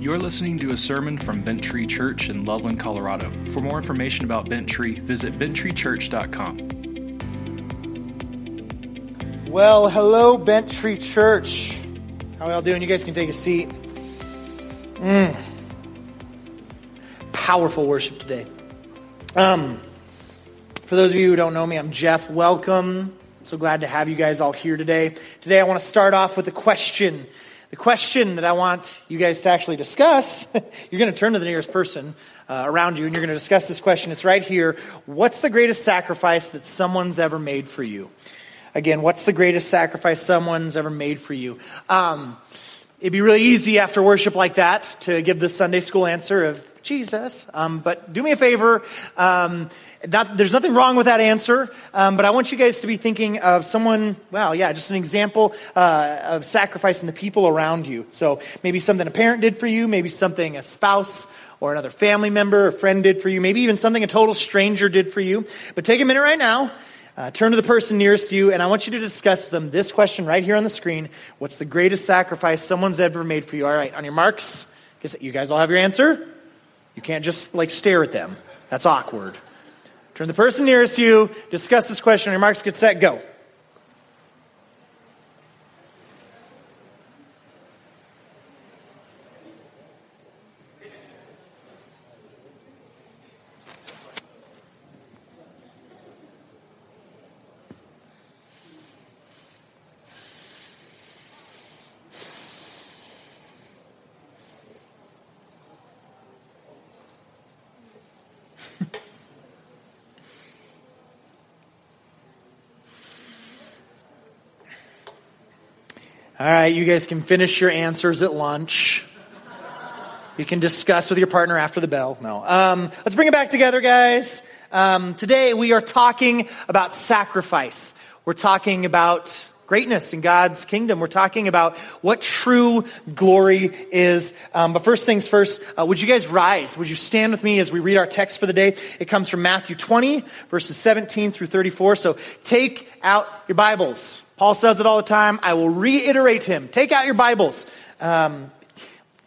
You're listening to a sermon from Bent Tree Church in Loveland, Colorado. For more information about Bent Tree, visit benttreechurch.com. Well, hello, Bent Tree Church. How y'all doing? You guys can take a seat. Mm. Powerful worship today. Um, for those of you who don't know me, I'm Jeff. Welcome. so glad to have you guys all here today. Today, I want to start off with a question. The question that I want you guys to actually discuss, you're going to turn to the nearest person uh, around you and you're going to discuss this question. It's right here. What's the greatest sacrifice that someone's ever made for you? Again, what's the greatest sacrifice someone's ever made for you? Um, it'd be really easy after worship like that to give the Sunday school answer of Jesus. Um, but do me a favor. Um, that, there's nothing wrong with that answer, um, but I want you guys to be thinking of someone, well, yeah, just an example uh, of sacrificing the people around you. So maybe something a parent did for you, maybe something a spouse or another family member or friend did for you, maybe even something a total stranger did for you. But take a minute right now, uh, turn to the person nearest you, and I want you to discuss with them this question right here on the screen What's the greatest sacrifice someone's ever made for you? All right, on your marks, you guys all have your answer? You can't just like stare at them. That's awkward. Turn the person nearest you, discuss this question. Your marks, get set, go. All right, you guys can finish your answers at lunch. You can discuss with your partner after the bell. No. Um, let's bring it back together, guys. Um, today we are talking about sacrifice. We're talking about greatness in God's kingdom. We're talking about what true glory is. Um, but first things first, uh, would you guys rise? Would you stand with me as we read our text for the day? It comes from Matthew 20, verses 17 through 34. So take out your Bibles. Paul says it all the time. I will reiterate him. Take out your Bibles. Um,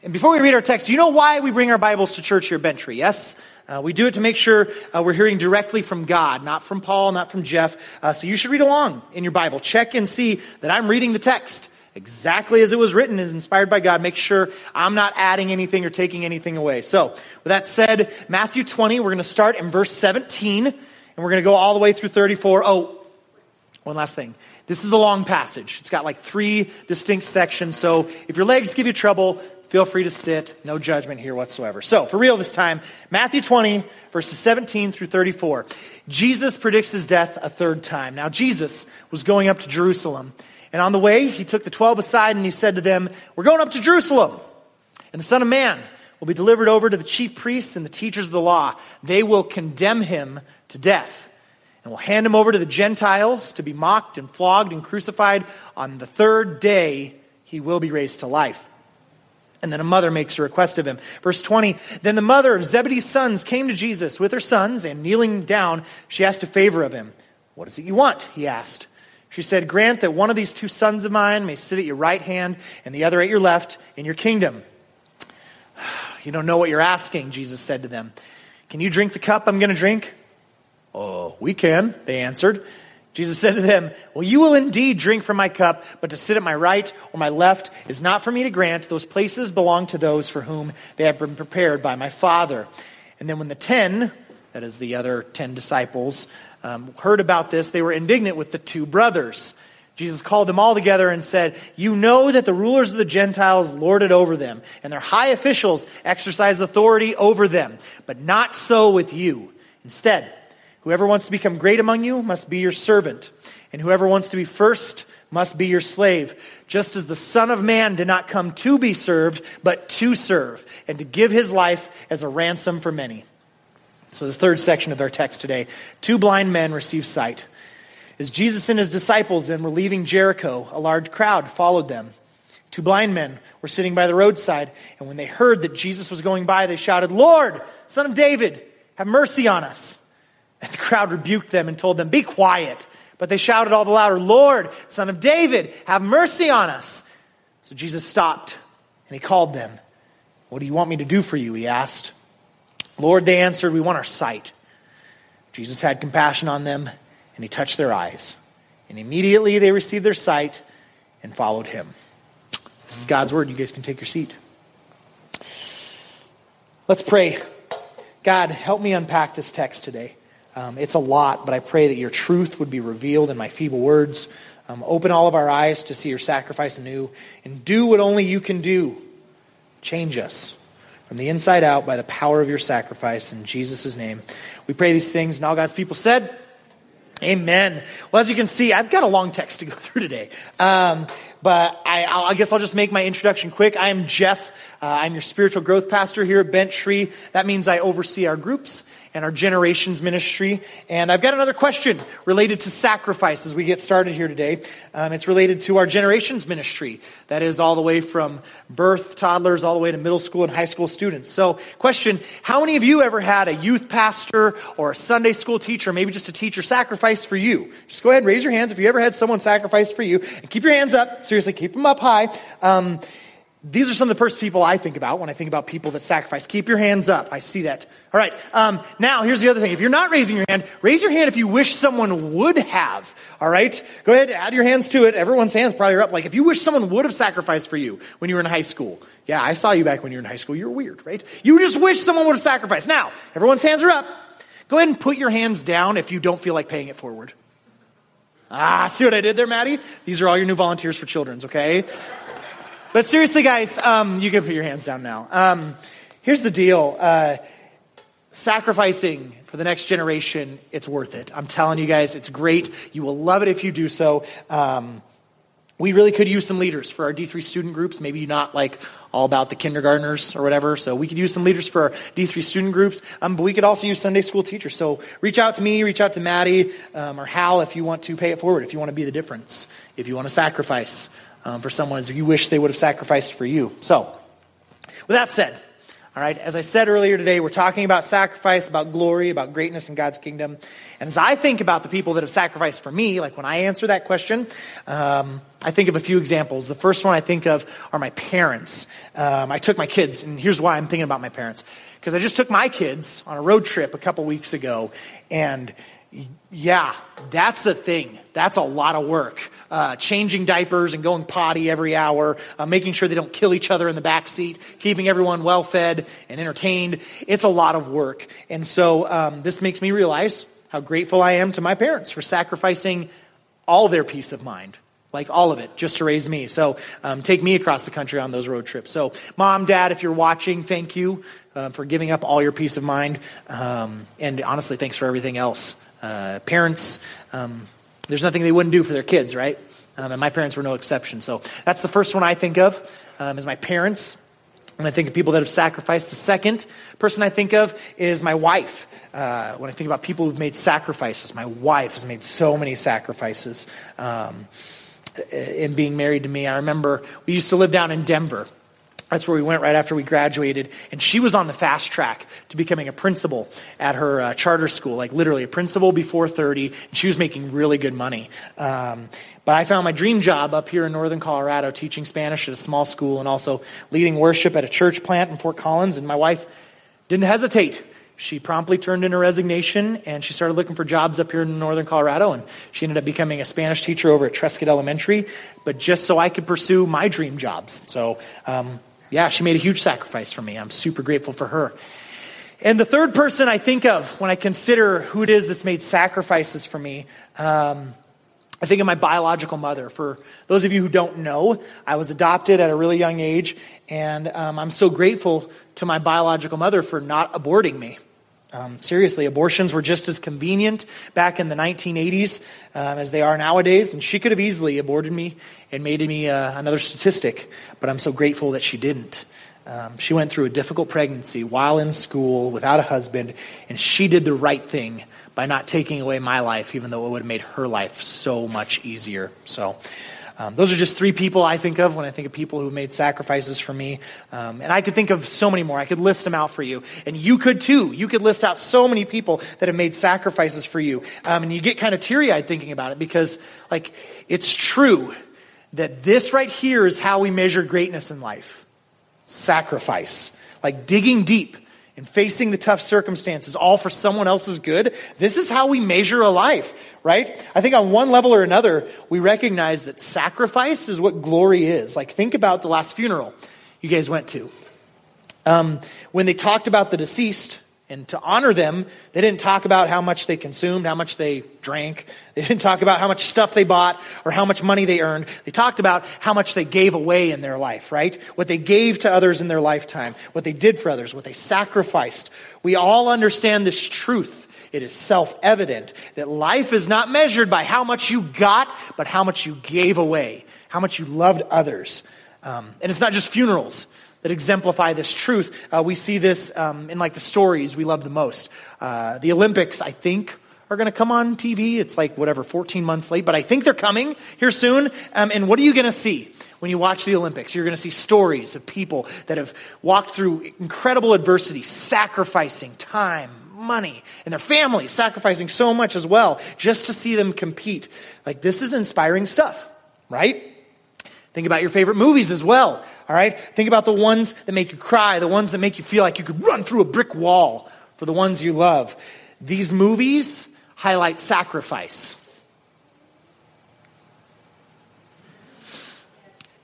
and before we read our text, you know why we bring our Bibles to church here at Bent Tree? Yes? Uh, we do it to make sure uh, we're hearing directly from God, not from Paul, not from Jeff. Uh, so you should read along in your Bible. Check and see that I'm reading the text exactly as it was written, is inspired by God. Make sure I'm not adding anything or taking anything away. So, with that said, Matthew 20, we're going to start in verse 17, and we're going to go all the way through 34. Oh, one last thing. This is a long passage. It's got like three distinct sections. So if your legs give you trouble, feel free to sit. No judgment here whatsoever. So, for real this time, Matthew 20, verses 17 through 34. Jesus predicts his death a third time. Now, Jesus was going up to Jerusalem. And on the way, he took the 12 aside and he said to them, We're going up to Jerusalem. And the Son of Man will be delivered over to the chief priests and the teachers of the law. They will condemn him to death and will hand him over to the Gentiles to be mocked and flogged and crucified. On the third day, he will be raised to life. And then a mother makes a request of him. Verse 20 Then the mother of Zebedee's sons came to Jesus with her sons, and kneeling down, she asked a favor of him. What is it you want? He asked. She said, Grant that one of these two sons of mine may sit at your right hand and the other at your left in your kingdom. You don't know what you're asking, Jesus said to them. Can you drink the cup I'm going to drink? Oh, we can, they answered. Jesus said to them, Well, you will indeed drink from my cup, but to sit at my right or my left is not for me to grant. Those places belong to those for whom they have been prepared by my Father. And then when the ten, that is the other ten disciples, um, heard about this, they were indignant with the two brothers. Jesus called them all together and said, You know that the rulers of the Gentiles lord it over them, and their high officials exercise authority over them, but not so with you. Instead, Whoever wants to become great among you must be your servant, and whoever wants to be first must be your slave, just as the Son of Man did not come to be served, but to serve, and to give his life as a ransom for many. So, the third section of our text today two blind men receive sight. As Jesus and his disciples then were leaving Jericho, a large crowd followed them. Two blind men were sitting by the roadside, and when they heard that Jesus was going by, they shouted, Lord, Son of David, have mercy on us. And the crowd rebuked them and told them, Be quiet. But they shouted all the louder, Lord, Son of David, have mercy on us. So Jesus stopped and he called them. What do you want me to do for you? He asked. Lord, they answered, We want our sight. Jesus had compassion on them, and he touched their eyes. And immediately they received their sight and followed him. This is God's word. You guys can take your seat. Let's pray. God, help me unpack this text today. Um, it's a lot, but I pray that your truth would be revealed in my feeble words. Um, open all of our eyes to see your sacrifice anew and do what only you can do. Change us from the inside out by the power of your sacrifice. In Jesus' name, we pray these things. And all God's people said, Amen. Well, as you can see, I've got a long text to go through today. Um, but I, I, guess I'll just make my introduction quick. I am Jeff. Uh, I'm your spiritual growth pastor here at Bent Tree. That means I oversee our groups and our generations ministry. And I've got another question related to sacrifice as we get started here today. Um, it's related to our generations ministry. That is all the way from birth toddlers all the way to middle school and high school students. So, question How many of you ever had a youth pastor or a Sunday school teacher, maybe just a teacher, sacrifice for you? Just go ahead and raise your hands if you ever had someone sacrifice for you. And keep your hands up. Seriously, keep them up high. Um, these are some of the first people I think about when I think about people that sacrifice. Keep your hands up. I see that. All right. Um, now, here's the other thing. If you're not raising your hand, raise your hand if you wish someone would have. All right. Go ahead, add your hands to it. Everyone's hands probably are up. Like if you wish someone would have sacrificed for you when you were in high school. Yeah, I saw you back when you were in high school. You're weird, right? You just wish someone would have sacrificed. Now, everyone's hands are up. Go ahead and put your hands down if you don't feel like paying it forward. Ah, see what I did there, Maddie? These are all your new volunteers for children's, okay? But seriously, guys, um, you can put your hands down now. Um, here's the deal. Uh, sacrificing for the next generation, it's worth it. I'm telling you guys, it's great. You will love it if you do so. Um, we really could use some leaders for our D3 student groups. Maybe not like all about the kindergartners or whatever. So we could use some leaders for our D3 student groups. Um, but we could also use Sunday school teachers. So reach out to me, reach out to Maddie um, or Hal if you want to pay it forward, if you want to be the difference, if you want to sacrifice um, for someone as you wish they would have sacrificed for you. So, with that said, all right, as I said earlier today, we're talking about sacrifice, about glory, about greatness in God's kingdom. And as I think about the people that have sacrificed for me, like when I answer that question, um, I think of a few examples. The first one I think of are my parents. Um, I took my kids, and here's why I'm thinking about my parents. Because I just took my kids on a road trip a couple weeks ago, and yeah, that's a thing. That's a lot of work. Uh, changing diapers and going potty every hour, uh, making sure they don't kill each other in the back seat, keeping everyone well fed and entertained. It's a lot of work. And so um, this makes me realize how grateful I am to my parents for sacrificing all their peace of mind like all of it, just to raise me. So um, take me across the country on those road trips. So, mom, dad, if you're watching, thank you uh, for giving up all your peace of mind. Um, and honestly, thanks for everything else. Uh, parents, um, there's nothing they wouldn't do for their kids, right? Um, and my parents were no exception. So that's the first one I think of um, is my parents. When I think of people that have sacrificed, the second person I think of is my wife. Uh, when I think about people who've made sacrifices, my wife has made so many sacrifices um, in being married to me. I remember we used to live down in Denver. That's where we went right after we graduated. And she was on the fast track to becoming a principal at her uh, charter school, like literally a principal before 30. And she was making really good money. Um, but I found my dream job up here in northern Colorado teaching Spanish at a small school and also leading worship at a church plant in Fort Collins. And my wife didn't hesitate. She promptly turned in her resignation and she started looking for jobs up here in northern Colorado. And she ended up becoming a Spanish teacher over at Truscott Elementary, but just so I could pursue my dream jobs. So, um, yeah, she made a huge sacrifice for me. I'm super grateful for her. And the third person I think of when I consider who it is that's made sacrifices for me, um, I think of my biological mother. For those of you who don't know, I was adopted at a really young age, and um, I'm so grateful to my biological mother for not aborting me. Um, seriously, abortions were just as convenient back in the 1980s um, as they are nowadays, and she could have easily aborted me and made me uh, another statistic, but I'm so grateful that she didn't. Um, she went through a difficult pregnancy while in school without a husband, and she did the right thing by not taking away my life, even though it would have made her life so much easier. So, um, those are just three people I think of when I think of people who made sacrifices for me. Um, and I could think of so many more. I could list them out for you. And you could too. You could list out so many people that have made sacrifices for you. Um, and you get kind of teary eyed thinking about it because, like, it's true that this right here is how we measure greatness in life sacrifice. like digging deep and facing the tough circumstances, all for someone else's good, this is how we measure a life, right? I think on one level or another, we recognize that sacrifice is what glory is. Like, think about the last funeral you guys went to. Um, when they talked about the deceased, and to honor them, they didn't talk about how much they consumed, how much they drank. They didn't talk about how much stuff they bought or how much money they earned. They talked about how much they gave away in their life, right? What they gave to others in their lifetime, what they did for others, what they sacrificed. We all understand this truth. It is self evident that life is not measured by how much you got, but how much you gave away, how much you loved others. Um, and it's not just funerals that exemplify this truth. Uh, we see this um, in like the stories we love the most. Uh, the Olympics, I think, are going to come on TV. It's like whatever, 14 months late, but I think they're coming here soon. Um, and what are you going to see when you watch the Olympics? You're going to see stories of people that have walked through incredible adversity, sacrificing time, money, and their families sacrificing so much as well just to see them compete. Like, this is inspiring stuff, right? Think about your favorite movies as well. All right? Think about the ones that make you cry, the ones that make you feel like you could run through a brick wall for the ones you love. These movies highlight sacrifice.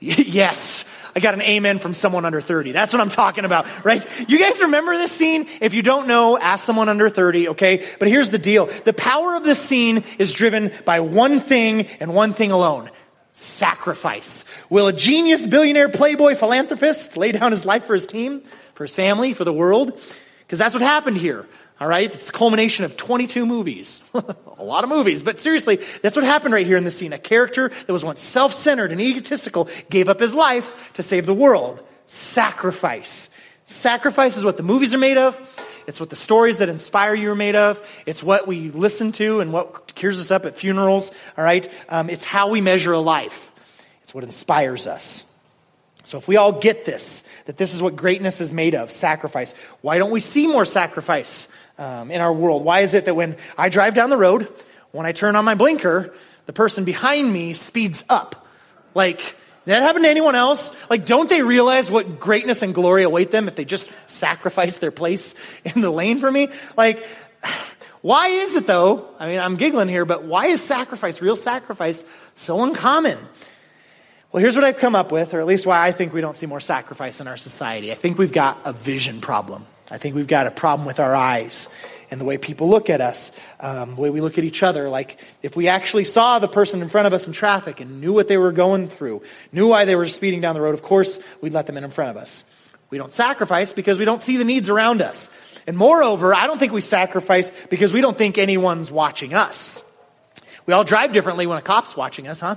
yes. I got an amen from someone under 30. That's what I'm talking about, right? You guys remember this scene? If you don't know, ask someone under 30, okay? But here's the deal. The power of this scene is driven by one thing and one thing alone sacrifice. Will a genius, billionaire, playboy, philanthropist lay down his life for his team, for his family, for the world? Because that's what happened here. All right? It's the culmination of 22 movies. a lot of movies. But seriously, that's what happened right here in this scene. A character that was once self centered and egotistical gave up his life to save the world. Sacrifice. Sacrifice is what the movies are made of. It's what the stories that inspire you are made of. It's what we listen to and what cheers us up at funerals. All right? Um, it's how we measure a life, it's what inspires us. So, if we all get this, that this is what greatness is made of sacrifice, why don't we see more sacrifice um, in our world? Why is it that when I drive down the road, when I turn on my blinker, the person behind me speeds up? Like, did that happen to anyone else? Like, don't they realize what greatness and glory await them if they just sacrifice their place in the lane for me? Like, why is it though? I mean, I'm giggling here, but why is sacrifice, real sacrifice, so uncommon? Well, here's what I've come up with, or at least why I think we don't see more sacrifice in our society. I think we've got a vision problem. I think we've got a problem with our eyes and the way people look at us, um, the way we look at each other. Like, if we actually saw the person in front of us in traffic and knew what they were going through, knew why they were speeding down the road, of course, we'd let them in in front of us. We don't sacrifice because we don't see the needs around us. And moreover, I don't think we sacrifice because we don't think anyone's watching us. We all drive differently when a cop's watching us, huh?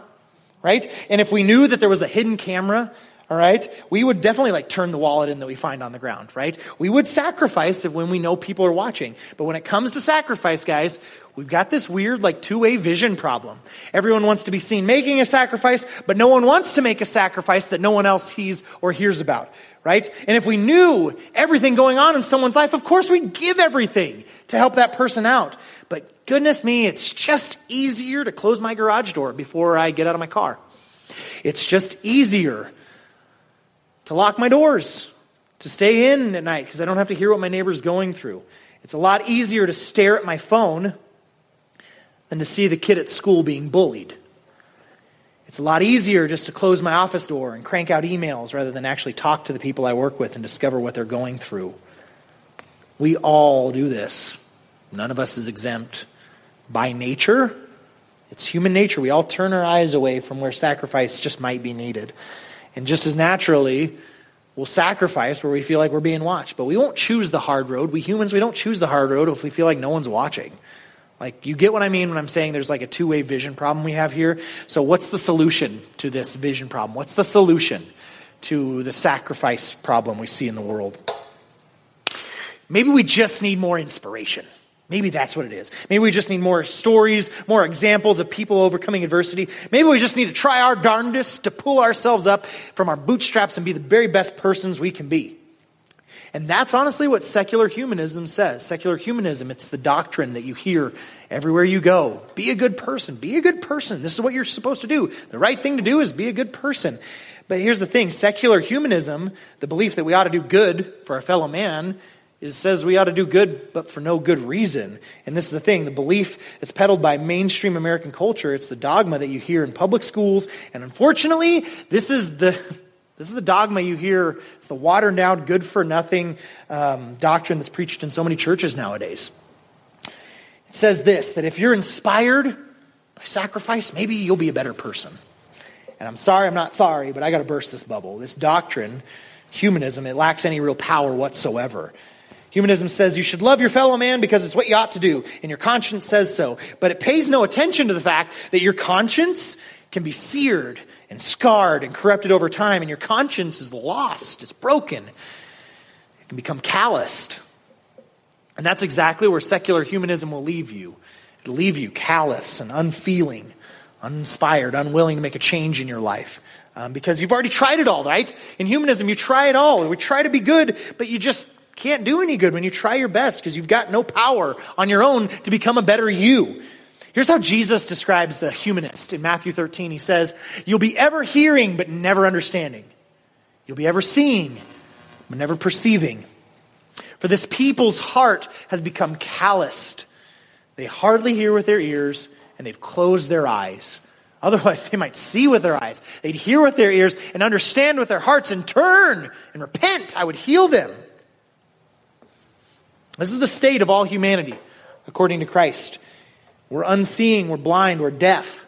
Right? And if we knew that there was a hidden camera all right? We would definitely like turn the wallet in that we find on the ground, right? We would sacrifice when we know people are watching. But when it comes to sacrifice, guys, we've got this weird like two-way vision problem. Everyone wants to be seen making a sacrifice, but no one wants to make a sacrifice that no one else sees or hears about, right? And if we knew everything going on in someone's life, of course we'd give everything to help that person out. But goodness me, it's just easier to close my garage door before I get out of my car. It's just easier to lock my doors, to stay in at night because I don't have to hear what my neighbor's going through. It's a lot easier to stare at my phone than to see the kid at school being bullied. It's a lot easier just to close my office door and crank out emails rather than actually talk to the people I work with and discover what they're going through. We all do this. None of us is exempt. By nature, it's human nature. We all turn our eyes away from where sacrifice just might be needed. And just as naturally, we'll sacrifice where we feel like we're being watched. But we won't choose the hard road. We humans, we don't choose the hard road if we feel like no one's watching. Like, you get what I mean when I'm saying there's like a two way vision problem we have here? So, what's the solution to this vision problem? What's the solution to the sacrifice problem we see in the world? Maybe we just need more inspiration. Maybe that's what it is. Maybe we just need more stories, more examples of people overcoming adversity. Maybe we just need to try our darndest to pull ourselves up from our bootstraps and be the very best persons we can be. And that's honestly what secular humanism says. Secular humanism, it's the doctrine that you hear everywhere you go. Be a good person. Be a good person. This is what you're supposed to do. The right thing to do is be a good person. But here's the thing secular humanism, the belief that we ought to do good for our fellow man, is says we ought to do good, but for no good reason. And this is the thing the belief that's peddled by mainstream American culture. It's the dogma that you hear in public schools. And unfortunately, this is the. This is the dogma you hear. It's the watered down, good for nothing um, doctrine that's preached in so many churches nowadays. It says this that if you're inspired by sacrifice, maybe you'll be a better person. And I'm sorry, I'm not sorry, but I got to burst this bubble. This doctrine, humanism, it lacks any real power whatsoever. Humanism says you should love your fellow man because it's what you ought to do, and your conscience says so. But it pays no attention to the fact that your conscience can be seared and scarred and corrupted over time, and your conscience is lost, it's broken, it can become calloused. And that's exactly where secular humanism will leave you. It'll leave you callous and unfeeling, uninspired, unwilling to make a change in your life. Um, because you've already tried it all, right? In humanism, you try it all. We try to be good, but you just can't do any good when you try your best because you've got no power on your own to become a better you. Here's how Jesus describes the humanist in Matthew 13. He says, You'll be ever hearing, but never understanding. You'll be ever seeing, but never perceiving. For this people's heart has become calloused. They hardly hear with their ears, and they've closed their eyes. Otherwise, they might see with their eyes, they'd hear with their ears, and understand with their hearts, and turn and repent. I would heal them. This is the state of all humanity, according to Christ. We're unseeing, we're blind, we're deaf.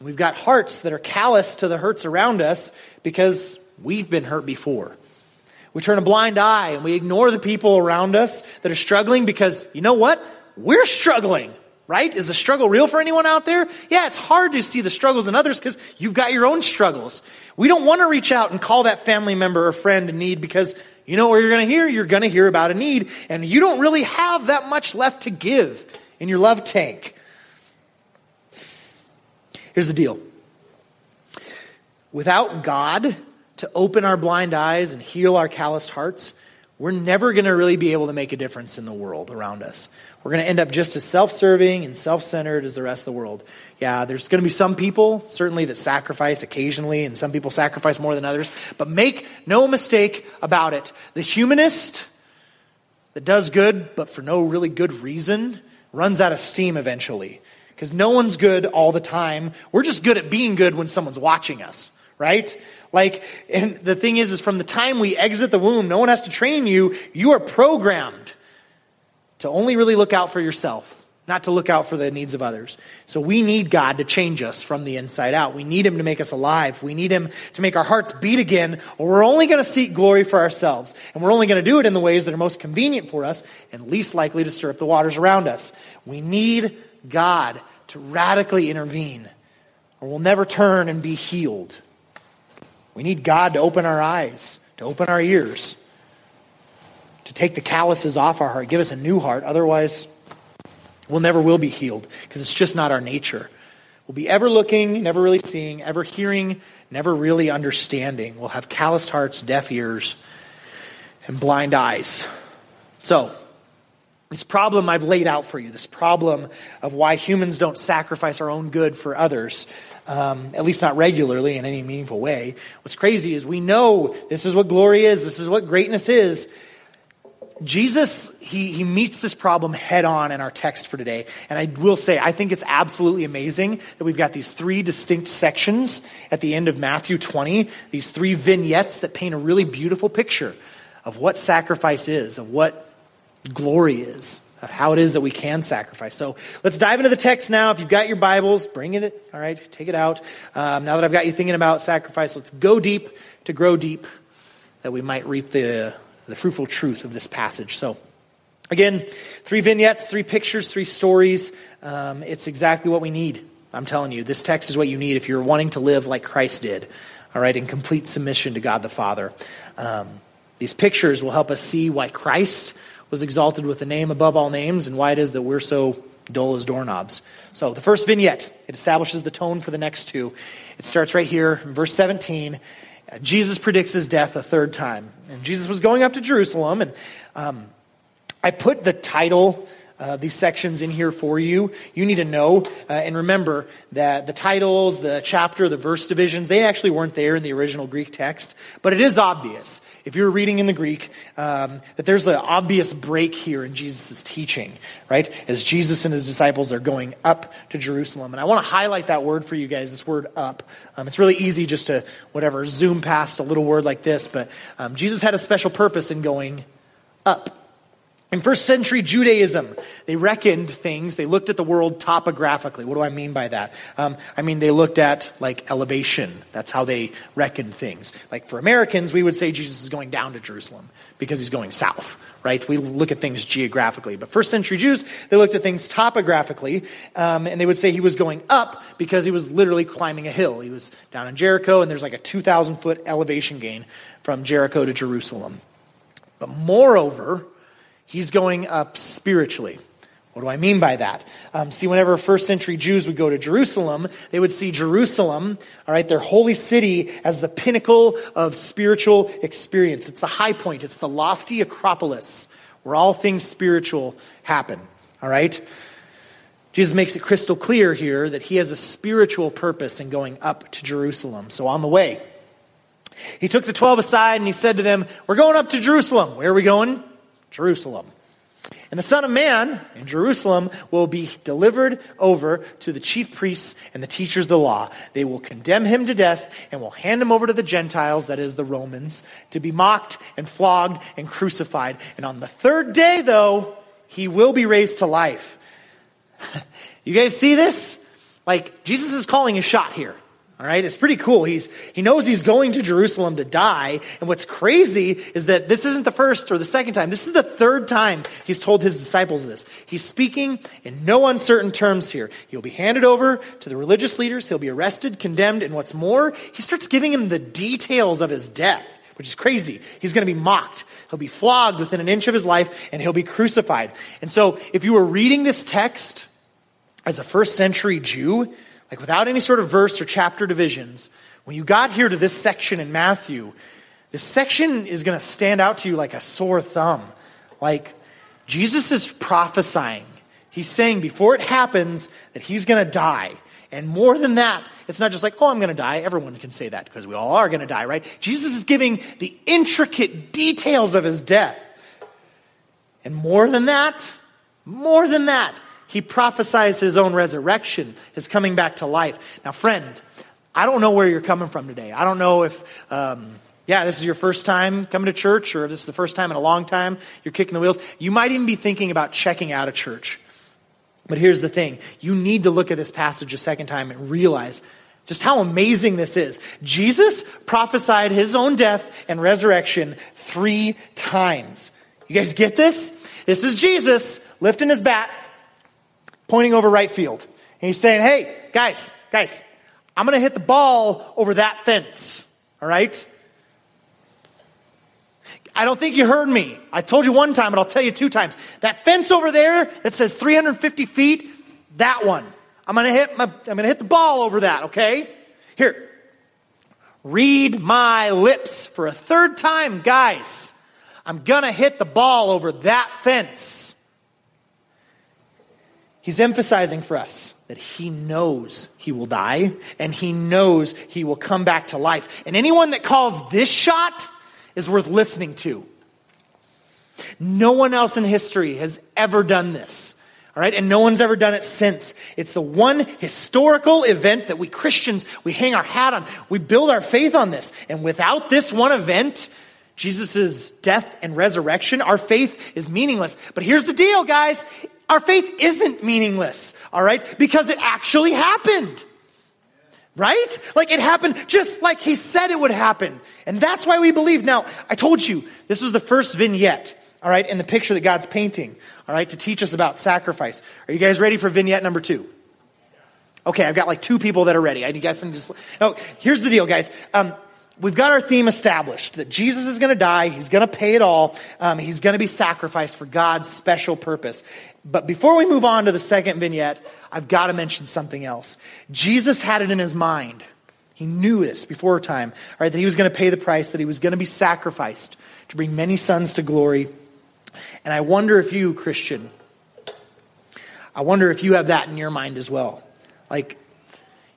We've got hearts that are callous to the hurts around us because we've been hurt before. We turn a blind eye and we ignore the people around us that are struggling because, you know what? We're struggling, right? Is the struggle real for anyone out there? Yeah, it's hard to see the struggles in others because you've got your own struggles. We don't want to reach out and call that family member or friend in need because you know where you're going to hear? You're going to hear about a need, and you don't really have that much left to give in your love tank. Here's the deal without God to open our blind eyes and heal our calloused hearts, we're never going to really be able to make a difference in the world around us. We're going to end up just as self serving and self centered as the rest of the world. Yeah, there's going to be some people, certainly, that sacrifice occasionally, and some people sacrifice more than others. But make no mistake about it. The humanist that does good, but for no really good reason, runs out of steam eventually. Because no one's good all the time. We're just good at being good when someone's watching us, right? Like, and the thing is, is from the time we exit the womb, no one has to train you. You are programmed to only really look out for yourself, not to look out for the needs of others. So we need God to change us from the inside out. We need Him to make us alive. We need Him to make our hearts beat again, or we're only going to seek glory for ourselves. And we're only going to do it in the ways that are most convenient for us and least likely to stir up the waters around us. We need God to radically intervene, or we'll never turn and be healed. We need God to open our eyes, to open our ears to take the calluses off our heart, give us a new heart. Otherwise, we'll never will be healed because it's just not our nature. We'll be ever looking, never really seeing, ever hearing, never really understanding. We'll have calloused hearts, deaf ears, and blind eyes. So, this problem I've laid out for you, this problem of why humans don't sacrifice our own good for others, um, at least not regularly in any meaningful way. What's crazy is we know this is what glory is, this is what greatness is, Jesus, he, he meets this problem head on in our text for today. And I will say, I think it's absolutely amazing that we've got these three distinct sections at the end of Matthew 20, these three vignettes that paint a really beautiful picture of what sacrifice is, of what glory is, of how it is that we can sacrifice. So let's dive into the text now. If you've got your Bibles, bring it, all right, take it out. Um, now that I've got you thinking about sacrifice, let's go deep to grow deep that we might reap the the fruitful truth of this passage. So, again, three vignettes, three pictures, three stories. Um, it's exactly what we need. I'm telling you, this text is what you need if you're wanting to live like Christ did, all right, in complete submission to God the Father. Um, these pictures will help us see why Christ was exalted with the name above all names and why it is that we're so dull as doorknobs. So, the first vignette, it establishes the tone for the next two. It starts right here verse 17 Jesus predicts his death a third time. And Jesus was going up to Jerusalem, and um, I put the title uh, these sections in here for you. You need to know uh, and remember that the titles, the chapter, the verse divisions, they actually weren't there in the original Greek text, but it is obvious if you're reading in the Greek um, that there's an obvious break here in Jesus' teaching, right? As Jesus and his disciples are going up to Jerusalem. And I want to highlight that word for you guys, this word up. Um, it's really easy just to, whatever, zoom past a little word like this, but um, Jesus had a special purpose in going up. In first century Judaism, they reckoned things, they looked at the world topographically. What do I mean by that? Um, I mean, they looked at like elevation. That's how they reckoned things. Like for Americans, we would say Jesus is going down to Jerusalem because he's going south, right? We look at things geographically. But first century Jews, they looked at things topographically, um, and they would say he was going up because he was literally climbing a hill. He was down in Jericho, and there's like a 2,000 foot elevation gain from Jericho to Jerusalem. But moreover, He's going up spiritually. What do I mean by that? Um, see, whenever first century Jews would go to Jerusalem, they would see Jerusalem, all right, their holy city, as the pinnacle of spiritual experience. It's the high point, it's the lofty acropolis where all things spiritual happen, all right? Jesus makes it crystal clear here that he has a spiritual purpose in going up to Jerusalem. So on the way, he took the 12 aside and he said to them, We're going up to Jerusalem. Where are we going? Jerusalem. And the Son of Man in Jerusalem will be delivered over to the chief priests and the teachers of the law. They will condemn him to death and will hand him over to the Gentiles, that is, the Romans, to be mocked and flogged and crucified. And on the third day, though, he will be raised to life. you guys see this? Like, Jesus is calling a shot here. All right, it's pretty cool. He's, he knows he's going to Jerusalem to die. And what's crazy is that this isn't the first or the second time. This is the third time he's told his disciples this. He's speaking in no uncertain terms here. He'll be handed over to the religious leaders. He'll be arrested, condemned, and what's more, he starts giving him the details of his death, which is crazy. He's going to be mocked. He'll be flogged within an inch of his life, and he'll be crucified. And so, if you were reading this text as a first century Jew, like without any sort of verse or chapter divisions, when you got here to this section in Matthew, this section is going to stand out to you like a sore thumb. Like Jesus is prophesying. He's saying before it happens that he's going to die. And more than that, it's not just like, oh, I'm going to die. Everyone can say that because we all are going to die, right? Jesus is giving the intricate details of his death. And more than that, more than that, he prophesies his own resurrection, his coming back to life. Now, friend, I don't know where you're coming from today. I don't know if, um, yeah, this is your first time coming to church, or if this is the first time in a long time you're kicking the wheels. You might even be thinking about checking out of church. But here's the thing you need to look at this passage a second time and realize just how amazing this is. Jesus prophesied his own death and resurrection three times. You guys get this? This is Jesus lifting his bat, pointing over right field. And he's saying, hey, guys, guys, I'm going to hit the ball over that fence. All right? I don't think you heard me. I told you one time, but I'll tell you two times. That fence over there that says 350 feet, that one. I'm going to hit my, I'm going to hit the ball over that, okay? Here. Read my lips for a third time, guys. I'm going to hit the ball over that fence. He's emphasizing for us that he knows he will die and he knows he will come back to life. And anyone that calls this shot is worth listening to. No one else in history has ever done this. All right, and no one's ever done it since. It's the one historical event that we Christians, we hang our hat on. We build our faith on this. And without this one event, Jesus' death and resurrection, our faith is meaningless. But here's the deal, guys our faith isn't meaningless, all right? Because it actually happened. Right? Like it happened just like he said it would happen. And that's why we believe. Now, I told you, this was the first vignette, all right, in the picture that God's painting, all right, to teach us about sacrifice. Are you guys ready for vignette number two? Okay, I've got like two people that are ready. I guess I'm just. Oh, here's the deal, guys. Um, we've got our theme established that Jesus is going to die. He's going to pay it all. Um, he's going to be sacrificed for God's special purpose. But before we move on to the second vignette, I've got to mention something else. Jesus had it in his mind He knew this before time, right? That he was going to pay the price, that he was going to be sacrificed to bring many sons to glory. And I wonder if you, Christian, I wonder if you have that in your mind as well. Like,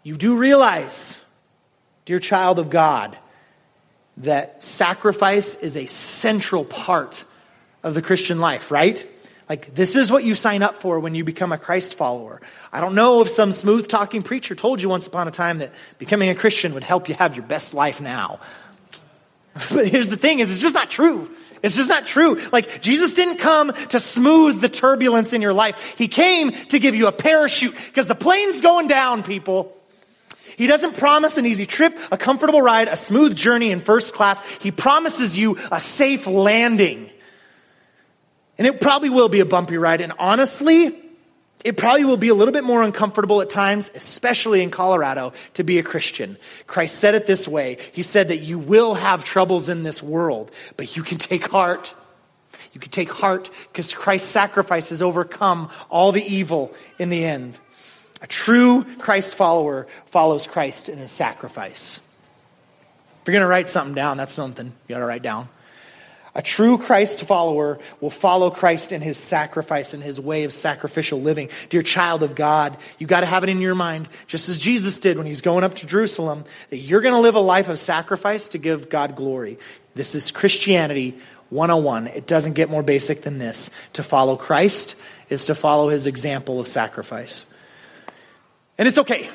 you do realize, dear child of God, that sacrifice is a central part of the Christian life, right? Like, this is what you sign up for when you become a Christ follower. I don't know if some smooth talking preacher told you once upon a time that becoming a Christian would help you have your best life now. But here's the thing is it's just not true. It's just not true. Like, Jesus didn't come to smooth the turbulence in your life. He came to give you a parachute because the plane's going down, people. He doesn't promise an easy trip, a comfortable ride, a smooth journey in first class. He promises you a safe landing. And it probably will be a bumpy ride. And honestly, it probably will be a little bit more uncomfortable at times, especially in Colorado, to be a Christian. Christ said it this way He said that you will have troubles in this world, but you can take heart. You can take heart because Christ's sacrifice has overcome all the evil in the end. A true Christ follower follows Christ in his sacrifice. If you're going to write something down, that's something you got to write down. A true Christ follower will follow Christ in his sacrifice and his way of sacrificial living. Dear child of God, you got to have it in your mind, just as Jesus did when he's going up to Jerusalem, that you're going to live a life of sacrifice to give God glory. This is Christianity 101. It doesn't get more basic than this. To follow Christ is to follow his example of sacrifice. And it's okay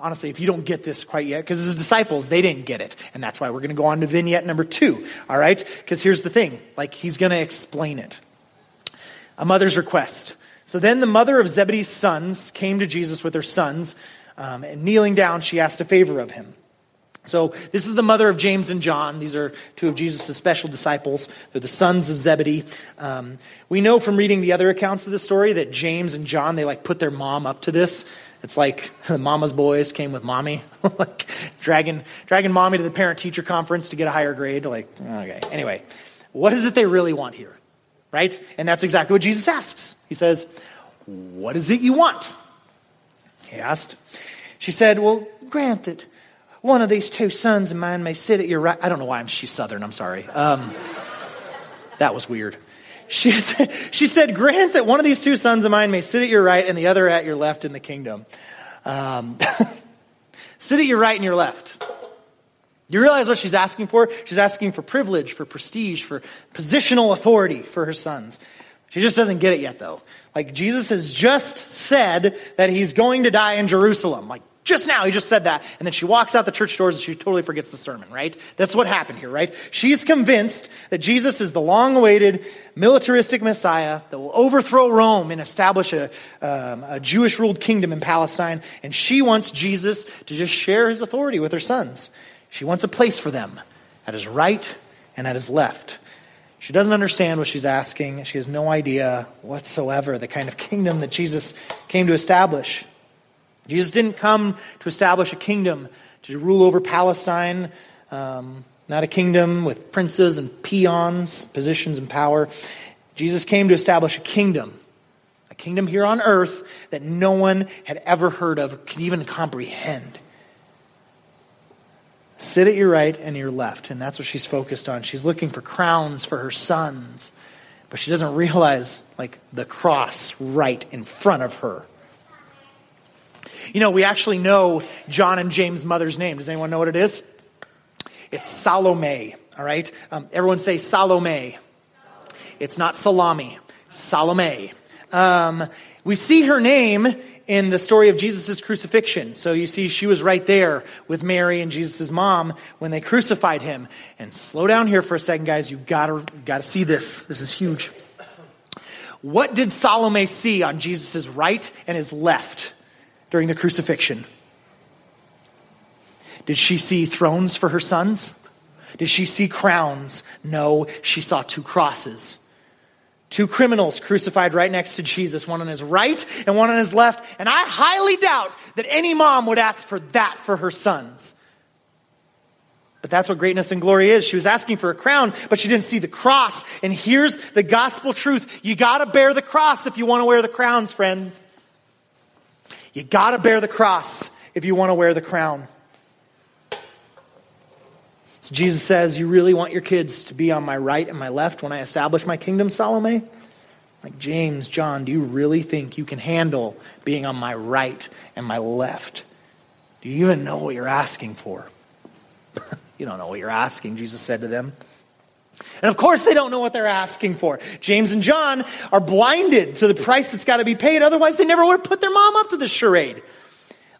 honestly, if you don't get this quite yet, because his disciples, they didn't get it. And that's why we're going to go on to vignette number two, all right? Because here's the thing like, he's going to explain it. A mother's request. So then the mother of Zebedee's sons came to Jesus with her sons, um, and kneeling down, she asked a favor of him. So this is the mother of James and John. These are two of Jesus' special disciples. They're the sons of Zebedee. Um, we know from reading the other accounts of the story that James and John, they like put their mom up to this. It's like the mama's boys came with mommy, like dragging, dragging mommy to the parent teacher conference to get a higher grade. Like, okay. Anyway, what is it they really want here? Right? And that's exactly what Jesus asks. He says, What is it you want? He asked. She said, Well, grant that one of these two sons of mine may sit at your right. I don't know why I'm, she's Southern. I'm sorry. Um, that was weird. She said, she said, Grant that one of these two sons of mine may sit at your right and the other at your left in the kingdom. Um, sit at your right and your left. You realize what she's asking for? She's asking for privilege, for prestige, for positional authority for her sons. She just doesn't get it yet, though. Like, Jesus has just said that he's going to die in Jerusalem. Like, just now, he just said that. And then she walks out the church doors and she totally forgets the sermon, right? That's what happened here, right? She's convinced that Jesus is the long awaited militaristic Messiah that will overthrow Rome and establish a, um, a Jewish ruled kingdom in Palestine. And she wants Jesus to just share his authority with her sons. She wants a place for them at his right and at his left. She doesn't understand what she's asking. She has no idea whatsoever the kind of kingdom that Jesus came to establish. Jesus didn't come to establish a kingdom to rule over Palestine, um, not a kingdom with princes and peons, positions and power. Jesus came to establish a kingdom, a kingdom here on earth that no one had ever heard of, could even comprehend. Sit at your right and your left, and that's what she's focused on. She's looking for crowns for her sons, but she doesn't realize like the cross right in front of her. You know, we actually know John and James' mother's name. Does anyone know what it is? It's Salome, all right? Um, everyone say Salome. It's not salami, Salome. Um, we see her name in the story of Jesus' crucifixion. So you see, she was right there with Mary and Jesus' mom when they crucified him. And slow down here for a second, guys. You've got to, got to see this. This is huge. What did Salome see on Jesus' right and his left? During the crucifixion? Did she see thrones for her sons? Did she see crowns? No, she saw two crosses. Two criminals crucified right next to Jesus, one on his right and one on his left. And I highly doubt that any mom would ask for that for her sons. But that's what greatness and glory is. She was asking for a crown, but she didn't see the cross. And here's the gospel truth. You gotta bear the cross if you want to wear the crowns, friends. You got to bear the cross if you want to wear the crown. So Jesus says, You really want your kids to be on my right and my left when I establish my kingdom, Salome? Like James, John, do you really think you can handle being on my right and my left? Do you even know what you're asking for? you don't know what you're asking, Jesus said to them. And of course, they don't know what they're asking for. James and John are blinded to the price that's got to be paid. Otherwise, they never would have put their mom up to the charade.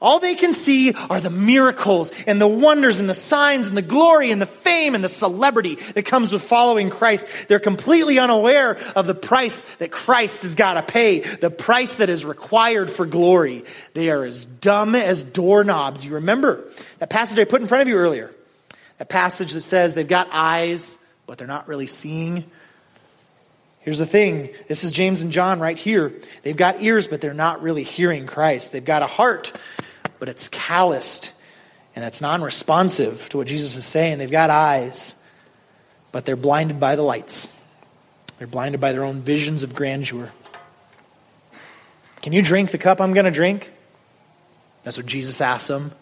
All they can see are the miracles and the wonders and the signs and the glory and the fame and the celebrity that comes with following Christ. They're completely unaware of the price that Christ has got to pay, the price that is required for glory. They are as dumb as doorknobs. You remember that passage I put in front of you earlier? That passage that says they've got eyes, but they're not really seeing. Here's the thing this is James and John right here. They've got ears, but they're not really hearing Christ. They've got a heart, but it's calloused and it's non responsive to what Jesus is saying. They've got eyes, but they're blinded by the lights. They're blinded by their own visions of grandeur. Can you drink the cup I'm going to drink? That's what Jesus asked them.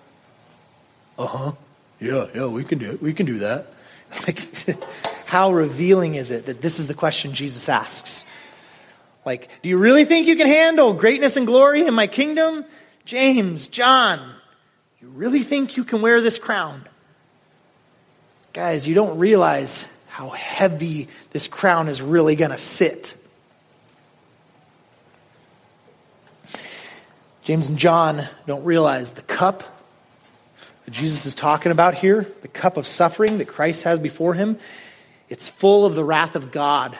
Uh huh. Yeah, yeah, we can do it. We can do that. Like, how revealing is it that this is the question Jesus asks? Like, do you really think you can handle greatness and glory in my kingdom? James, John, you really think you can wear this crown? Guys, you don't realize how heavy this crown is really going to sit. James and John don't realize the cup that Jesus is talking about here, the cup of suffering that Christ has before him, it's full of the wrath of God,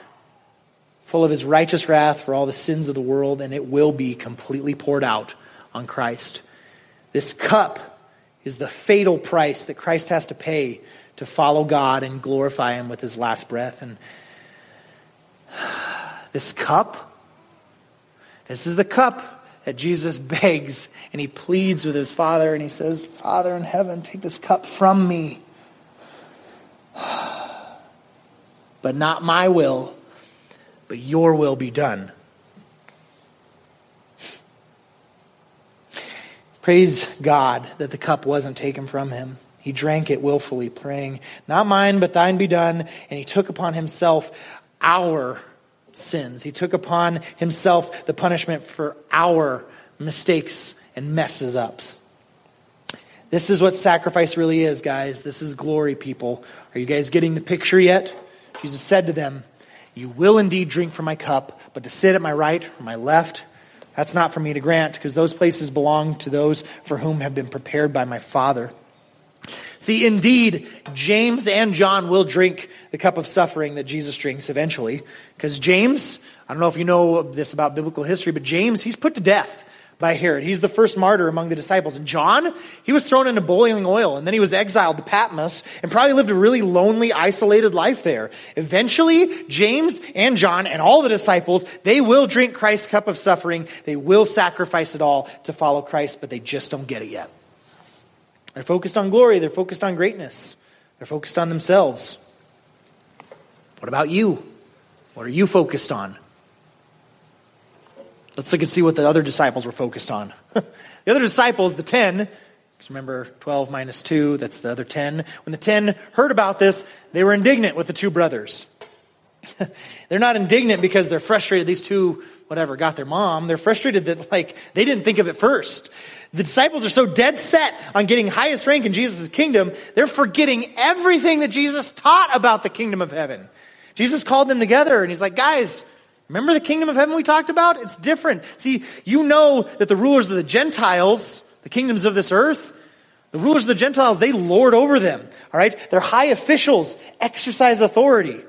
full of his righteous wrath for all the sins of the world, and it will be completely poured out on Christ. This cup is the fatal price that Christ has to pay to follow God and glorify Him with His last breath. And this cup, this is the cup that Jesus begs and He pleads with His Father and He says, Father in heaven, take this cup from me. But not my will, but your will be done. Praise God that the cup wasn't taken from him. He drank it willfully, praying, Not mine, but thine be done. And he took upon himself our sins. He took upon himself the punishment for our mistakes and messes ups. This is what sacrifice really is, guys. This is glory, people. Are you guys getting the picture yet? Jesus said to them, You will indeed drink from my cup, but to sit at my right or my left, that's not for me to grant, because those places belong to those for whom have been prepared by my Father. See, indeed, James and John will drink the cup of suffering that Jesus drinks eventually. Because James, I don't know if you know this about biblical history, but James, he's put to death by Herod. He's the first martyr among the disciples. And John, he was thrown into boiling oil and then he was exiled to Patmos and probably lived a really lonely, isolated life there. Eventually, James and John and all the disciples, they will drink Christ's cup of suffering. They will sacrifice it all to follow Christ, but they just don't get it yet. They're focused on glory. They're focused on greatness. They're focused on themselves. What about you? What are you focused on? Let's look and see what the other disciples were focused on. the other disciples, the 10, because remember 12 minus 2, that's the other 10. When the 10 heard about this, they were indignant with the two brothers. they're not indignant because they're frustrated these two, whatever, got their mom. They're frustrated that, like, they didn't think of it first. The disciples are so dead set on getting highest rank in Jesus' kingdom, they're forgetting everything that Jesus taught about the kingdom of heaven. Jesus called them together and he's like, guys, Remember the kingdom of heaven we talked about? It's different. See, you know that the rulers of the Gentiles, the kingdoms of this earth, the rulers of the Gentiles, they lord over them. All right? They're high officials, exercise authority.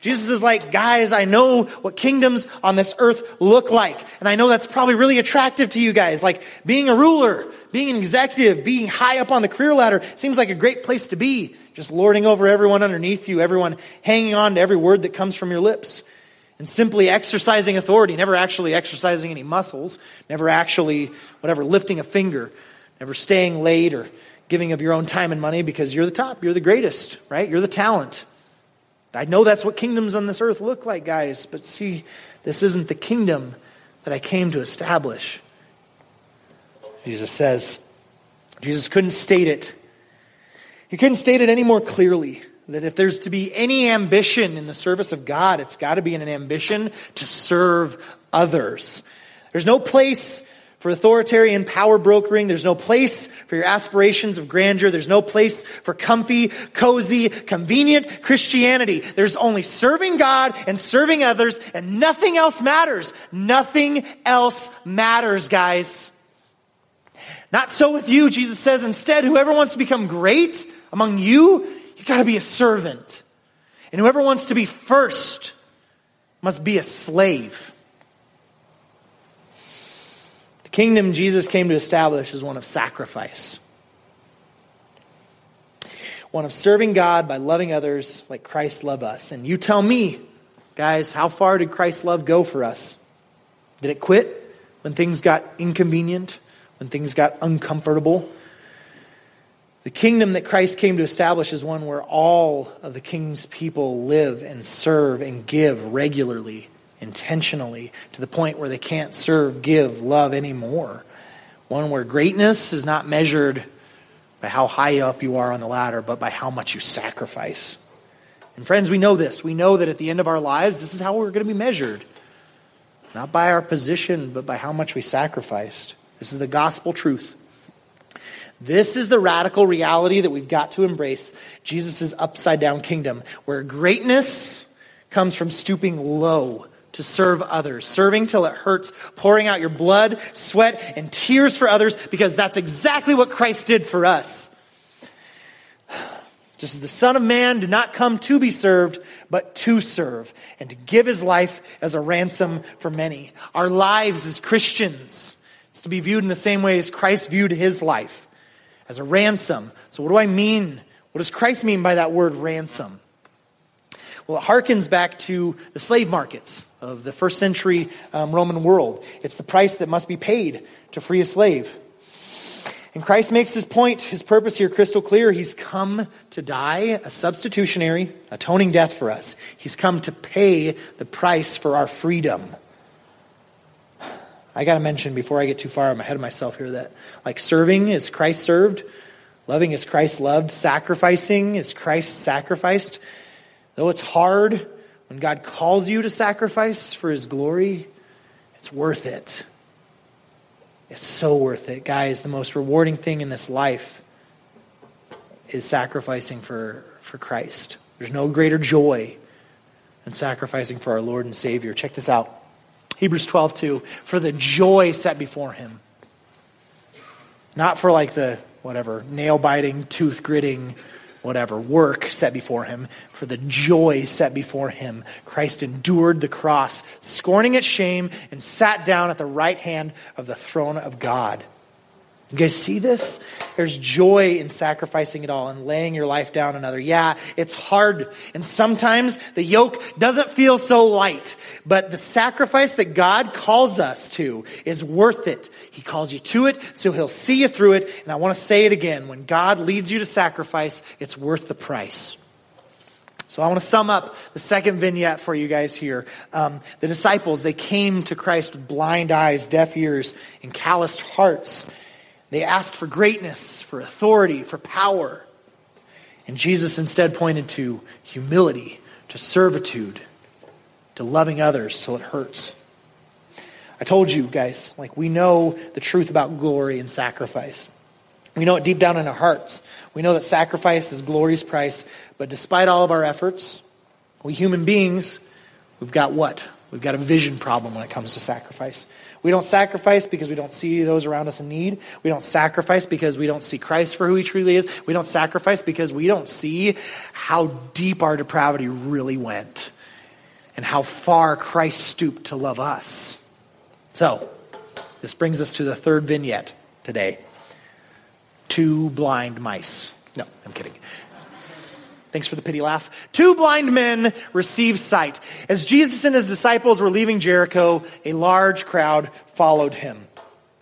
Jesus is like, guys, I know what kingdoms on this earth look like. And I know that's probably really attractive to you guys. Like being a ruler, being an executive, being high up on the career ladder seems like a great place to be. Just lording over everyone underneath you, everyone hanging on to every word that comes from your lips and simply exercising authority, never actually exercising any muscles, never actually, whatever, lifting a finger, never staying late or giving up your own time and money because you're the top, you're the greatest, right? You're the talent. I know that's what kingdoms on this earth look like, guys, but see, this isn't the kingdom that I came to establish. Jesus says, Jesus couldn't state it He couldn't state it any more clearly that if there's to be any ambition in the service of God, it's got to be an ambition to serve others. There's no place for authoritarian power brokering. There's no place for your aspirations of grandeur. There's no place for comfy, cozy, convenient Christianity. There's only serving God and serving others, and nothing else matters. Nothing else matters, guys. Not so with you, Jesus says. Instead, whoever wants to become great among you, you got to be a servant. And whoever wants to be first must be a slave. The kingdom Jesus came to establish is one of sacrifice, one of serving God by loving others like Christ loved us. And you tell me, guys, how far did Christ's love go for us? Did it quit when things got inconvenient, when things got uncomfortable? The kingdom that Christ came to establish is one where all of the king's people live and serve and give regularly intentionally to the point where they can't serve, give, love anymore. One where greatness is not measured by how high up you are on the ladder, but by how much you sacrifice. And friends, we know this. We know that at the end of our lives, this is how we're going to be measured. Not by our position, but by how much we sacrificed. This is the gospel truth. This is the radical reality that we've got to embrace Jesus' upside down kingdom, where greatness comes from stooping low to serve others, serving till it hurts, pouring out your blood, sweat, and tears for others, because that's exactly what Christ did for us. Just as the Son of Man did not come to be served, but to serve, and to give his life as a ransom for many. Our lives as Christians, it's to be viewed in the same way as Christ viewed his life, as a ransom. So, what do I mean? What does Christ mean by that word ransom? Well, it harkens back to the slave markets of the first century um, Roman world. It's the price that must be paid to free a slave. And Christ makes his point, his purpose here crystal clear. He's come to die a substitutionary, atoning death for us. He's come to pay the price for our freedom. I got to mention before I get too far, I'm ahead of myself here, that like serving is Christ served, loving is Christ loved, sacrificing is Christ sacrificed. Though it's hard, when God calls you to sacrifice for his glory, it's worth it. It's so worth it. Guys, the most rewarding thing in this life is sacrificing for, for Christ. There's no greater joy than sacrificing for our Lord and Savior. Check this out. Hebrews 12, 2. For the joy set before him. Not for like the, whatever, nail biting, tooth gritting, whatever work set before him, for the joy set before him, Christ endured the cross, scorning its shame, and sat down at the right hand of the throne of God. You guys see this? There's joy in sacrificing it all and laying your life down another. Yeah, it's hard. And sometimes the yoke doesn't feel so light. But the sacrifice that God calls us to is worth it. He calls you to it, so He'll see you through it. And I want to say it again. When God leads you to sacrifice, it's worth the price. So I want to sum up the second vignette for you guys here. Um, the disciples, they came to Christ with blind eyes, deaf ears, and calloused hearts. They asked for greatness, for authority, for power. And Jesus instead pointed to humility, to servitude, to loving others till it hurts. I told you guys, like we know the truth about glory and sacrifice. We know it deep down in our hearts. We know that sacrifice is glory's price, but despite all of our efforts, we human beings, we've got what? We've got a vision problem when it comes to sacrifice. We don't sacrifice because we don't see those around us in need. We don't sacrifice because we don't see Christ for who he truly is. We don't sacrifice because we don't see how deep our depravity really went and how far Christ stooped to love us. So, this brings us to the third vignette today two blind mice. No, I'm kidding. Thanks for the pity laugh. Two blind men received sight. As Jesus and his disciples were leaving Jericho, a large crowd followed him.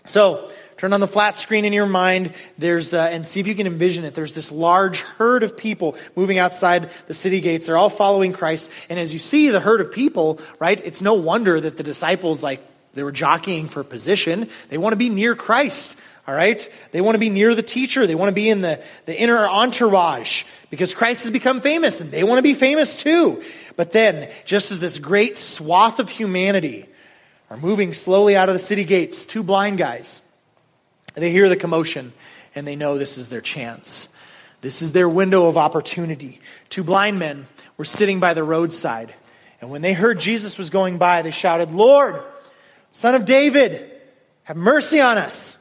So, turn on the flat screen in your mind there's uh, and see if you can envision it there's this large herd of people moving outside the city gates they're all following christ and as you see the herd of people right it's no wonder that the disciples like they were jockeying for position they want to be near christ All right? They want to be near the teacher. They want to be in the, the inner entourage because Christ has become famous and they want to be famous too. But then, just as this great swath of humanity are moving slowly out of the city gates, two blind guys, they hear the commotion and they know this is their chance. This is their window of opportunity. Two blind men were sitting by the roadside. And when they heard Jesus was going by, they shouted, Lord, Son of David, have mercy on us.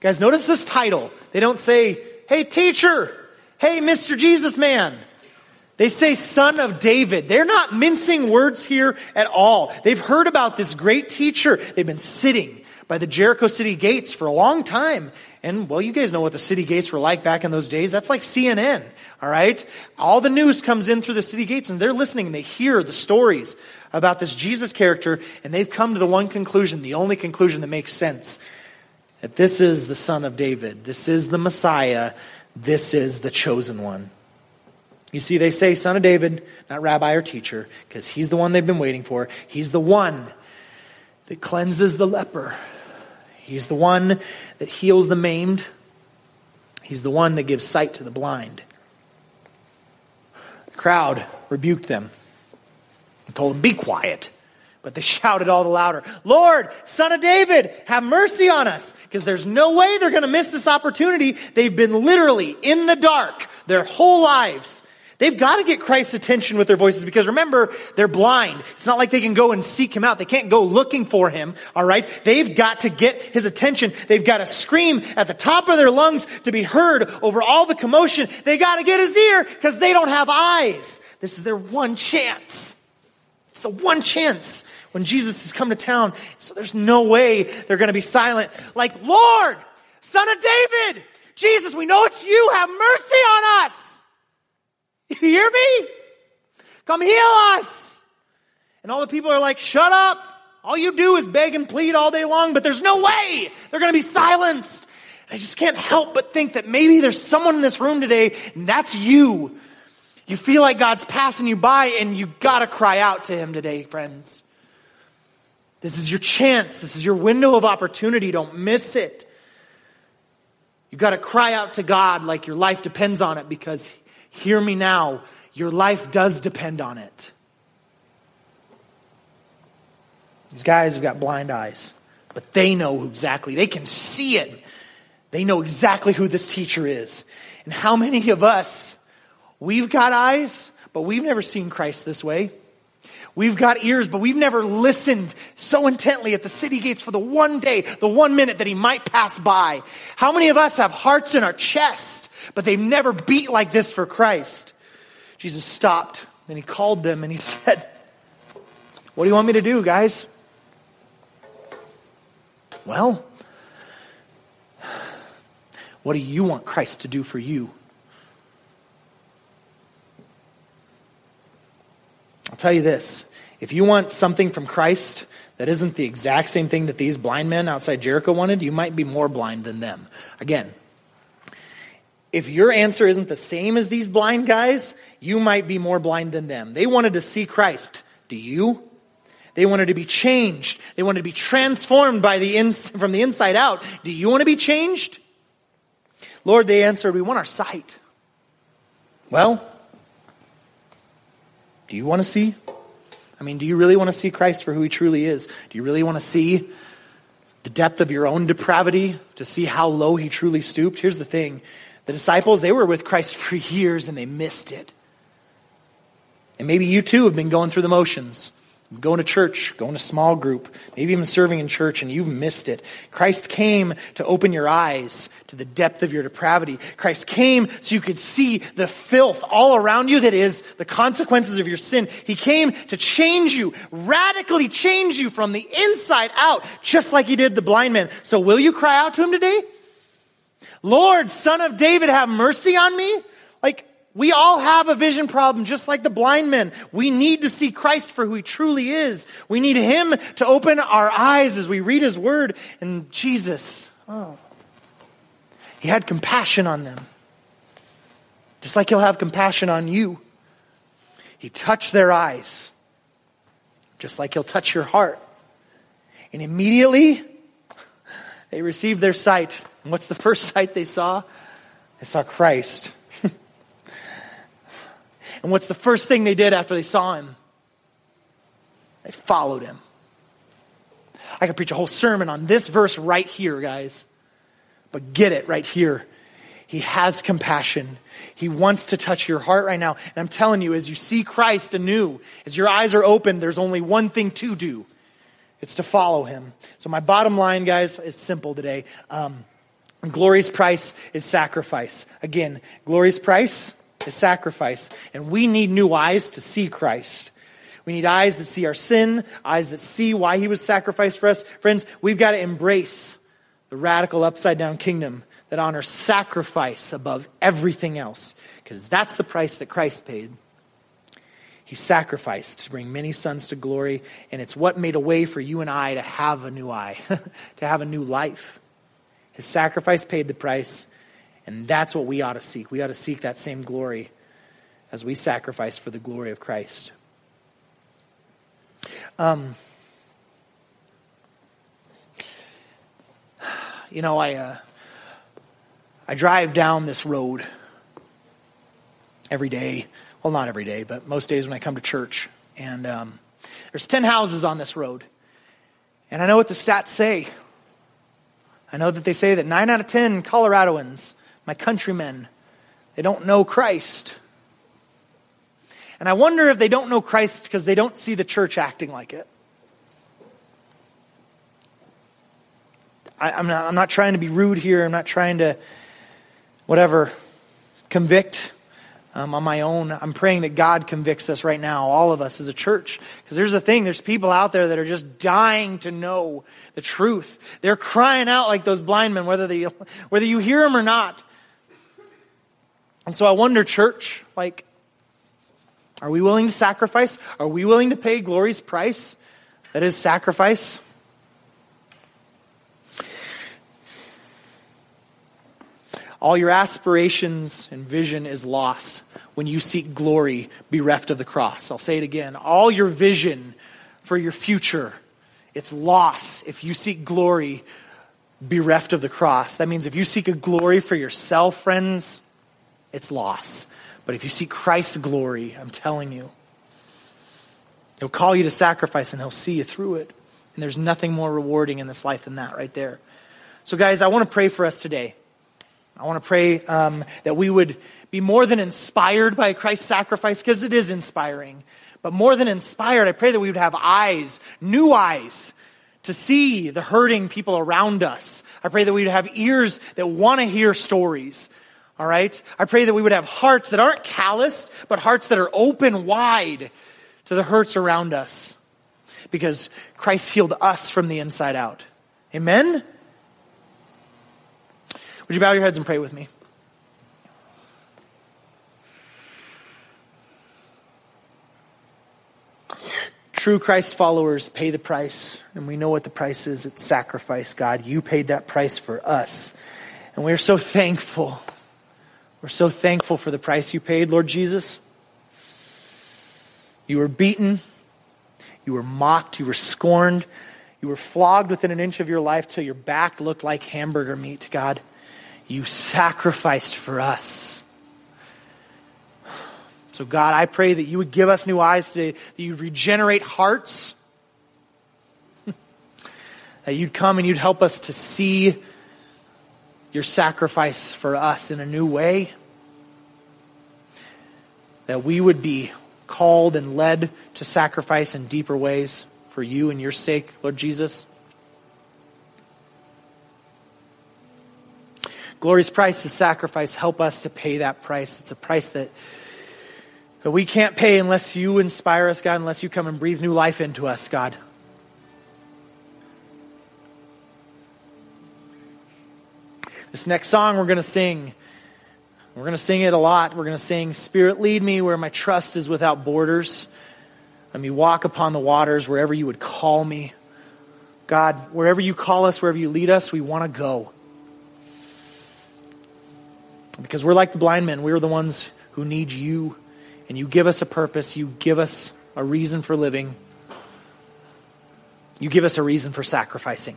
Guys, notice this title. They don't say, Hey, teacher. Hey, Mr. Jesus man. They say son of David. They're not mincing words here at all. They've heard about this great teacher. They've been sitting by the Jericho city gates for a long time. And, well, you guys know what the city gates were like back in those days. That's like CNN, all right? All the news comes in through the city gates, and they're listening and they hear the stories about this Jesus character, and they've come to the one conclusion, the only conclusion that makes sense that this is the Son of David. This is the Messiah. This is the chosen one. You see, they say Son of David, not rabbi or teacher, because he's the one they've been waiting for. He's the one that cleanses the leper. He's the one that heals the maimed. He's the one that gives sight to the blind. The crowd rebuked them and told them, Be quiet. But they shouted all the louder, Lord, son of David, have mercy on us. Because there's no way they're going to miss this opportunity. They've been literally in the dark their whole lives. They've got to get Christ's attention with their voices because remember, they're blind. It's not like they can go and seek him out. They can't go looking for him, all right? They've got to get his attention. They've got to scream at the top of their lungs to be heard over all the commotion. They got to get his ear because they don't have eyes. This is their one chance. It's the one chance when Jesus has come to town. So there's no way they're going to be silent. Like, Lord, son of David, Jesus, we know it's you. Have mercy on us. You hear me? Come heal us. And all the people are like, shut up. All you do is beg and plead all day long, but there's no way they're going to be silenced. I just can't help but think that maybe there's someone in this room today, and that's you. You feel like God's passing you by, and you got to cry out to Him today, friends. This is your chance. This is your window of opportunity. Don't miss it. You got to cry out to God like your life depends on it because Hear me now. Your life does depend on it. These guys have got blind eyes, but they know exactly. They can see it. They know exactly who this teacher is. And how many of us, we've got eyes, but we've never seen Christ this way. We've got ears, but we've never listened so intently at the city gates for the one day, the one minute that he might pass by. How many of us have hearts in our chest but they've never beat like this for Christ. Jesus stopped and he called them and he said, What do you want me to do, guys? Well, what do you want Christ to do for you? Tell you this if you want something from Christ that isn't the exact same thing that these blind men outside Jericho wanted, you might be more blind than them. Again, if your answer isn't the same as these blind guys, you might be more blind than them. They wanted to see Christ. Do you? They wanted to be changed. They wanted to be transformed by the ins- from the inside out. Do you want to be changed? Lord, they answered, We want our sight. Well, do you want to see? I mean, do you really want to see Christ for who he truly is? Do you really want to see the depth of your own depravity, to see how low he truly stooped? Here's the thing the disciples, they were with Christ for years and they missed it. And maybe you too have been going through the motions, going to church, going to small group, maybe even serving in church, and you've missed it. Christ came to open your eyes to the depth of your depravity. Christ came so you could see the filth all around you that is the consequences of your sin. He came to change you, radically change you from the inside out, just like he did the blind man. So will you cry out to him today? Lord, son of David, have mercy on me? We all have a vision problem, just like the blind men. We need to see Christ for who he truly is. We need him to open our eyes as we read his word. And Jesus, oh, he had compassion on them. Just like he'll have compassion on you. He touched their eyes, just like he'll touch your heart. And immediately, they received their sight And what's the first sight they saw? They saw Christ. And what's the first thing they did after they saw him? They followed him. I could preach a whole sermon on this verse right here, guys. But get it right here. He has compassion. He wants to touch your heart right now. And I'm telling you, as you see Christ anew, as your eyes are open, there's only one thing to do it's to follow him. So, my bottom line, guys, is simple today. Um, glory's price is sacrifice. Again, glory's price is sacrifice. And we need new eyes to see Christ. We need eyes that see our sin, eyes that see why he was sacrificed for us. Friends, we've got to embrace the radical upside down kingdom that honors sacrifice above everything else, because that's the price that Christ paid. He sacrificed to bring many sons to glory, and it's what made a way for you and I to have a new eye, to have a new life. His sacrifice paid the price, and that's what we ought to seek. We ought to seek that same glory as we sacrifice for the glory of Christ. Um, you know, I. Uh, I drive down this road every day. Well, not every day, but most days when I come to church. And um, there's 10 houses on this road. And I know what the stats say. I know that they say that 9 out of 10 Coloradoans, my countrymen, they don't know Christ. And I wonder if they don't know Christ because they don't see the church acting like it. I, am not, I'm not trying to be rude here. I'm not trying to whatever, convict um, on my own. I'm praying that God convicts us right now, all of us as a church. Because there's a thing, there's people out there that are just dying to know the truth. They're crying out like those blind men, whether, they, whether you hear them or not. And so I wonder, church, like, are we willing to sacrifice? Are we willing to pay glory's price? That is sacrifice. All your aspirations and vision is lost when you seek glory bereft of the cross. I'll say it again. All your vision for your future, it's lost if you seek glory bereft of the cross. That means if you seek a glory for yourself, friends, it's loss. But if you see Christ's glory, I'm telling you, He'll call you to sacrifice and He'll see you through it. And there's nothing more rewarding in this life than that right there. So, guys, I want to pray for us today. I want to pray um, that we would be more than inspired by Christ's sacrifice, because it is inspiring. But more than inspired, I pray that we would have eyes, new eyes, to see the hurting people around us. I pray that we would have ears that want to hear stories. All right? I pray that we would have hearts that aren't calloused, but hearts that are open wide to the hurts around us. Because Christ healed us from the inside out. Amen? Would you bow your heads and pray with me? True Christ followers pay the price, and we know what the price is. It's sacrifice, God. You paid that price for us. And we're so thankful. We're so thankful for the price you paid, Lord Jesus. You were beaten, you were mocked, you were scorned, you were flogged within an inch of your life till your back looked like hamburger meat, God. You sacrificed for us. So, God, I pray that you would give us new eyes today, that you'd regenerate hearts, that you'd come and you'd help us to see your sacrifice for us in a new way, that we would be called and led to sacrifice in deeper ways for you and your sake, Lord Jesus. Glory's price is sacrifice. Help us to pay that price. It's a price that, that we can't pay unless you inspire us, God, unless you come and breathe new life into us, God. This next song we're going to sing, we're going to sing it a lot. We're going to sing, Spirit, lead me where my trust is without borders. Let me walk upon the waters wherever you would call me. God, wherever you call us, wherever you lead us, we want to go. Because we're like the blind men. We're the ones who need you. And you give us a purpose. You give us a reason for living. You give us a reason for sacrificing.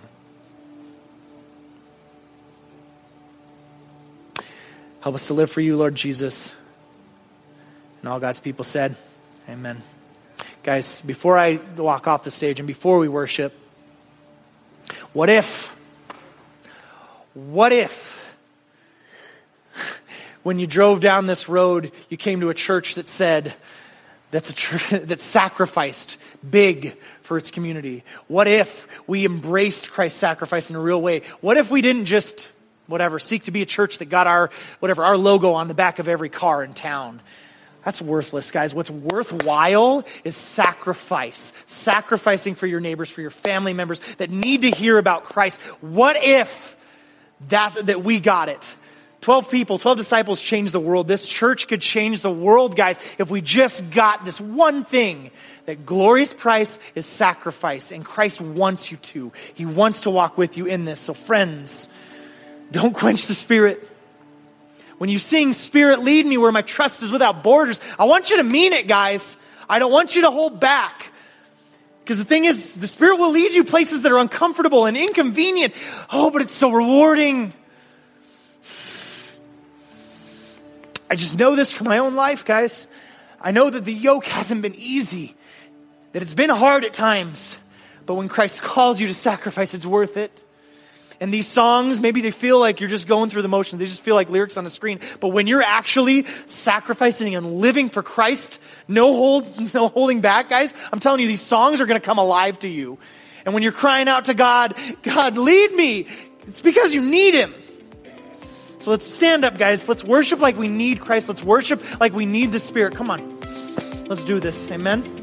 Help us to live for you, Lord Jesus. And all God's people said, Amen. Guys, before I walk off the stage and before we worship, what if, what if, when you drove down this road, you came to a church that said, that's a church that sacrificed big for its community? What if we embraced Christ's sacrifice in a real way? What if we didn't just, whatever, seek to be a church that got our, whatever, our logo on the back of every car in town? That's worthless, guys. What's worthwhile is sacrifice. Sacrificing for your neighbors, for your family members that need to hear about Christ. What if that, that we got it? 12 people, 12 disciples changed the world. This church could change the world, guys, if we just got this one thing that glorious price is sacrifice, and Christ wants you to. He wants to walk with you in this. So, friends, don't quench the Spirit. When you sing, Spirit, lead me where my trust is without borders, I want you to mean it, guys. I don't want you to hold back. Because the thing is, the Spirit will lead you places that are uncomfortable and inconvenient. Oh, but it's so rewarding. I just know this from my own life, guys. I know that the yoke hasn't been easy, that it's been hard at times, but when Christ calls you to sacrifice, it's worth it. And these songs, maybe they feel like you're just going through the motions. They just feel like lyrics on a screen. But when you're actually sacrificing and living for Christ, no hold, no holding back, guys, I'm telling you, these songs are going to come alive to you. And when you're crying out to God, God, lead me, it's because you need Him. So let's stand up, guys. Let's worship like we need Christ. Let's worship like we need the Spirit. Come on. Let's do this. Amen.